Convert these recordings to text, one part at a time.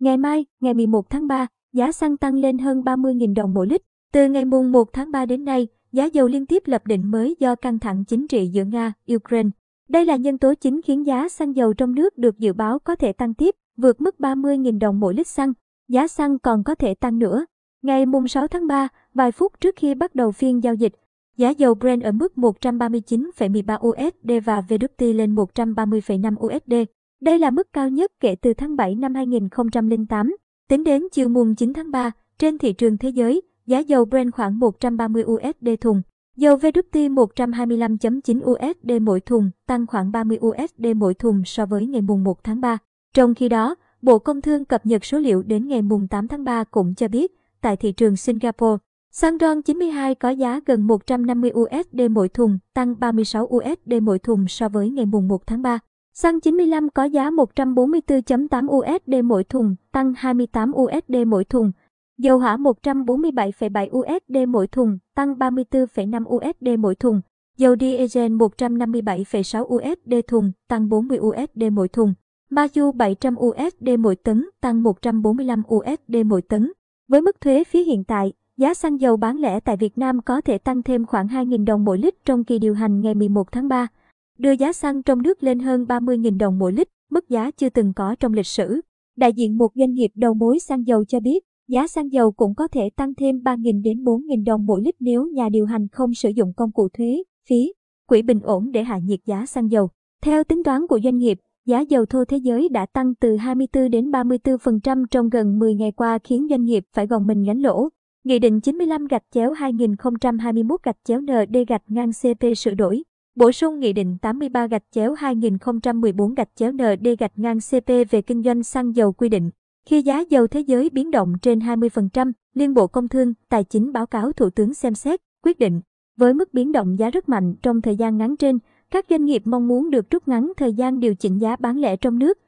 Ngày mai, ngày 11 tháng 3, giá xăng tăng lên hơn 30.000 đồng mỗi lít. Từ ngày mùng 1 tháng 3 đến nay, giá dầu liên tiếp lập đỉnh mới do căng thẳng chính trị giữa Nga, Ukraine. Đây là nhân tố chính khiến giá xăng dầu trong nước được dự báo có thể tăng tiếp, vượt mức 30.000 đồng mỗi lít xăng. Giá xăng còn có thể tăng nữa. Ngày mùng 6 tháng 3, vài phút trước khi bắt đầu phiên giao dịch, giá dầu Brent ở mức 139,13 USD và WTI lên 130,5 USD. Đây là mức cao nhất kể từ tháng 7 năm 2008. Tính đến chiều mùng 9 tháng 3, trên thị trường thế giới, giá dầu Brent khoảng 130 USD thùng. Dầu WT 125.9 USD mỗi thùng, tăng khoảng 30 USD mỗi thùng so với ngày mùng 1 tháng 3. Trong khi đó, Bộ Công Thương cập nhật số liệu đến ngày mùng 8 tháng 3 cũng cho biết, tại thị trường Singapore, xăng RON 92 có giá gần 150 USD mỗi thùng, tăng 36 USD mỗi thùng so với ngày mùng 1 tháng 3. Xăng 95 có giá 144.8 USD mỗi thùng, tăng 28 USD mỗi thùng. Dầu hỏa 147,7 USD mỗi thùng, tăng 34,5 USD mỗi thùng. Dầu diesel 157,6 USD thùng, tăng 40 USD mỗi thùng. Mayu 700 USD mỗi tấn, tăng 145 USD mỗi tấn. Với mức thuế phí hiện tại, giá xăng dầu bán lẻ tại Việt Nam có thể tăng thêm khoảng 2.000 đồng mỗi lít trong kỳ điều hành ngày 11 tháng 3 đưa giá xăng trong nước lên hơn 30.000 đồng mỗi lít, mức giá chưa từng có trong lịch sử. Đại diện một doanh nghiệp đầu mối xăng dầu cho biết, giá xăng dầu cũng có thể tăng thêm 3.000 đến 4.000 đồng mỗi lít nếu nhà điều hành không sử dụng công cụ thuế, phí, quỹ bình ổn để hạ nhiệt giá xăng dầu. Theo tính toán của doanh nghiệp, giá dầu thô thế giới đã tăng từ 24 đến 34% trong gần 10 ngày qua khiến doanh nghiệp phải gồng mình gánh lỗ. Nghị định 95 gạch chéo 2021 gạch chéo ND gạch ngang CP sửa đổi. Bổ sung Nghị định 83 gạch chéo 2014 gạch chéo ND gạch ngang CP về kinh doanh xăng dầu quy định. Khi giá dầu thế giới biến động trên 20%, Liên Bộ Công Thương, Tài chính báo cáo Thủ tướng xem xét, quyết định. Với mức biến động giá rất mạnh trong thời gian ngắn trên, các doanh nghiệp mong muốn được rút ngắn thời gian điều chỉnh giá bán lẻ trong nước.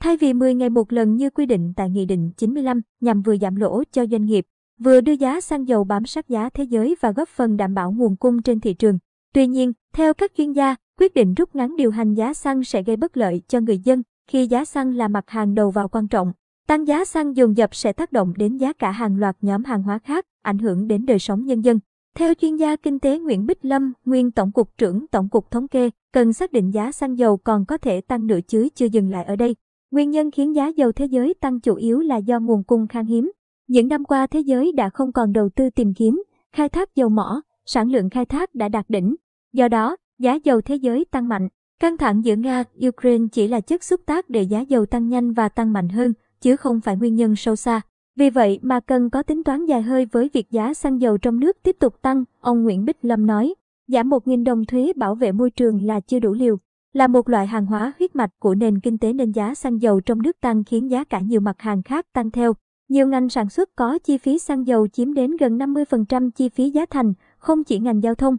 Thay vì 10 ngày một lần như quy định tại Nghị định 95 nhằm vừa giảm lỗ cho doanh nghiệp, vừa đưa giá xăng dầu bám sát giá thế giới và góp phần đảm bảo nguồn cung trên thị trường. Tuy nhiên, theo các chuyên gia, quyết định rút ngắn điều hành giá xăng sẽ gây bất lợi cho người dân khi giá xăng là mặt hàng đầu vào quan trọng. Tăng giá xăng dồn dập sẽ tác động đến giá cả hàng loạt nhóm hàng hóa khác, ảnh hưởng đến đời sống nhân dân. Theo chuyên gia kinh tế Nguyễn Bích Lâm, nguyên Tổng cục trưởng Tổng cục Thống kê, cần xác định giá xăng dầu còn có thể tăng nữa chứ chưa dừng lại ở đây. Nguyên nhân khiến giá dầu thế giới tăng chủ yếu là do nguồn cung khan hiếm. Những năm qua thế giới đã không còn đầu tư tìm kiếm, khai thác dầu mỏ, sản lượng khai thác đã đạt đỉnh. Do đó, giá dầu thế giới tăng mạnh. Căng thẳng giữa Nga, Ukraine chỉ là chất xúc tác để giá dầu tăng nhanh và tăng mạnh hơn, chứ không phải nguyên nhân sâu xa. Vì vậy mà cần có tính toán dài hơi với việc giá xăng dầu trong nước tiếp tục tăng, ông Nguyễn Bích Lâm nói. Giảm 1.000 đồng thuế bảo vệ môi trường là chưa đủ liều. Là một loại hàng hóa huyết mạch của nền kinh tế nên giá xăng dầu trong nước tăng khiến giá cả nhiều mặt hàng khác tăng theo. Nhiều ngành sản xuất có chi phí xăng dầu chiếm đến gần 50% chi phí giá thành, không chỉ ngành giao thông.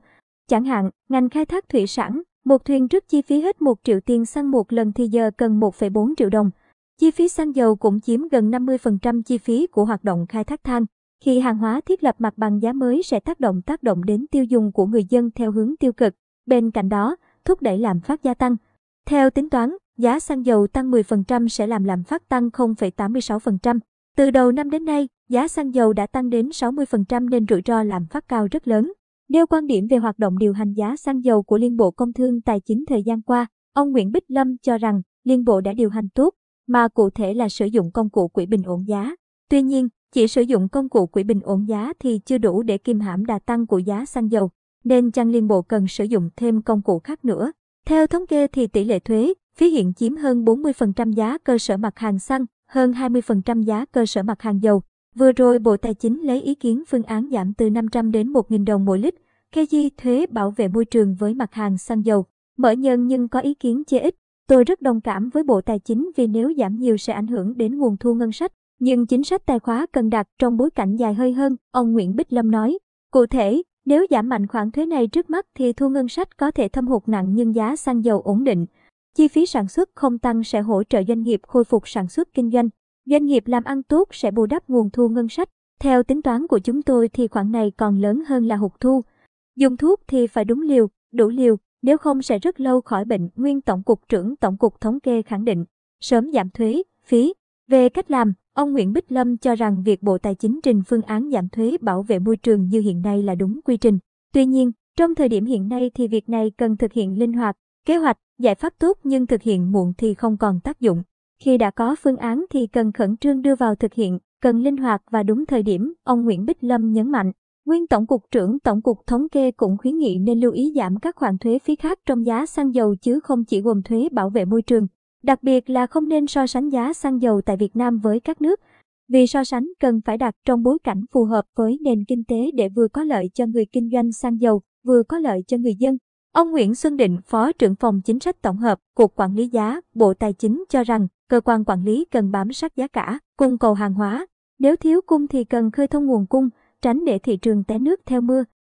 Chẳng hạn, ngành khai thác thủy sản, một thuyền trước chi phí hết 1 triệu tiền xăng một lần thì giờ cần 1,4 triệu đồng. Chi phí xăng dầu cũng chiếm gần 50% chi phí của hoạt động khai thác than. Khi hàng hóa thiết lập mặt bằng giá mới sẽ tác động tác động đến tiêu dùng của người dân theo hướng tiêu cực. Bên cạnh đó, thúc đẩy lạm phát gia tăng. Theo tính toán, giá xăng dầu tăng 10% sẽ làm lạm phát tăng 0,86%. Từ đầu năm đến nay, giá xăng dầu đã tăng đến 60% nên rủi ro lạm phát cao rất lớn. Nêu quan điểm về hoạt động điều hành giá xăng dầu của Liên Bộ Công Thương Tài chính thời gian qua, ông Nguyễn Bích Lâm cho rằng Liên Bộ đã điều hành tốt, mà cụ thể là sử dụng công cụ quỹ bình ổn giá. Tuy nhiên, chỉ sử dụng công cụ quỹ bình ổn giá thì chưa đủ để kiềm hãm đà tăng của giá xăng dầu, nên chăng Liên Bộ cần sử dụng thêm công cụ khác nữa. Theo thống kê thì tỷ lệ thuế, phí hiện chiếm hơn 40% giá cơ sở mặt hàng xăng, hơn 20% giá cơ sở mặt hàng dầu. Vừa rồi Bộ Tài chính lấy ý kiến phương án giảm từ 500 đến 1.000 đồng mỗi lít, KG thuế bảo vệ môi trường với mặt hàng xăng dầu. Mở nhân nhưng có ý kiến chê ít. Tôi rất đồng cảm với Bộ Tài chính vì nếu giảm nhiều sẽ ảnh hưởng đến nguồn thu ngân sách. Nhưng chính sách tài khóa cần đặt trong bối cảnh dài hơi hơn, ông Nguyễn Bích Lâm nói. Cụ thể, nếu giảm mạnh khoản thuế này trước mắt thì thu ngân sách có thể thâm hụt nặng nhưng giá xăng dầu ổn định. Chi phí sản xuất không tăng sẽ hỗ trợ doanh nghiệp khôi phục sản xuất kinh doanh. Doanh nghiệp làm ăn tốt sẽ bù đắp nguồn thu ngân sách. Theo tính toán của chúng tôi thì khoản này còn lớn hơn là hụt thu. Dùng thuốc thì phải đúng liều, đủ liều, nếu không sẽ rất lâu khỏi bệnh, nguyên Tổng cục trưởng Tổng cục Thống kê khẳng định. Sớm giảm thuế, phí. Về cách làm, Ông Nguyễn Bích Lâm cho rằng việc Bộ Tài chính trình phương án giảm thuế bảo vệ môi trường như hiện nay là đúng quy trình. Tuy nhiên, trong thời điểm hiện nay thì việc này cần thực hiện linh hoạt, kế hoạch, giải pháp tốt nhưng thực hiện muộn thì không còn tác dụng. Khi đã có phương án thì cần khẩn trương đưa vào thực hiện, cần linh hoạt và đúng thời điểm, ông Nguyễn Bích Lâm nhấn mạnh. Nguyên Tổng cục trưởng Tổng cục Thống kê cũng khuyến nghị nên lưu ý giảm các khoản thuế phí khác trong giá xăng dầu chứ không chỉ gồm thuế bảo vệ môi trường. Đặc biệt là không nên so sánh giá xăng dầu tại Việt Nam với các nước, vì so sánh cần phải đặt trong bối cảnh phù hợp với nền kinh tế để vừa có lợi cho người kinh doanh xăng dầu, vừa có lợi cho người dân. Ông Nguyễn Xuân Định, Phó trưởng phòng chính sách tổng hợp, Cục Quản lý giá, Bộ Tài chính cho rằng, cơ quan quản lý cần bám sát giá cả, cung cầu hàng hóa. Nếu thiếu cung thì cần khơi thông nguồn cung, tránh để thị trường té nước theo mưa.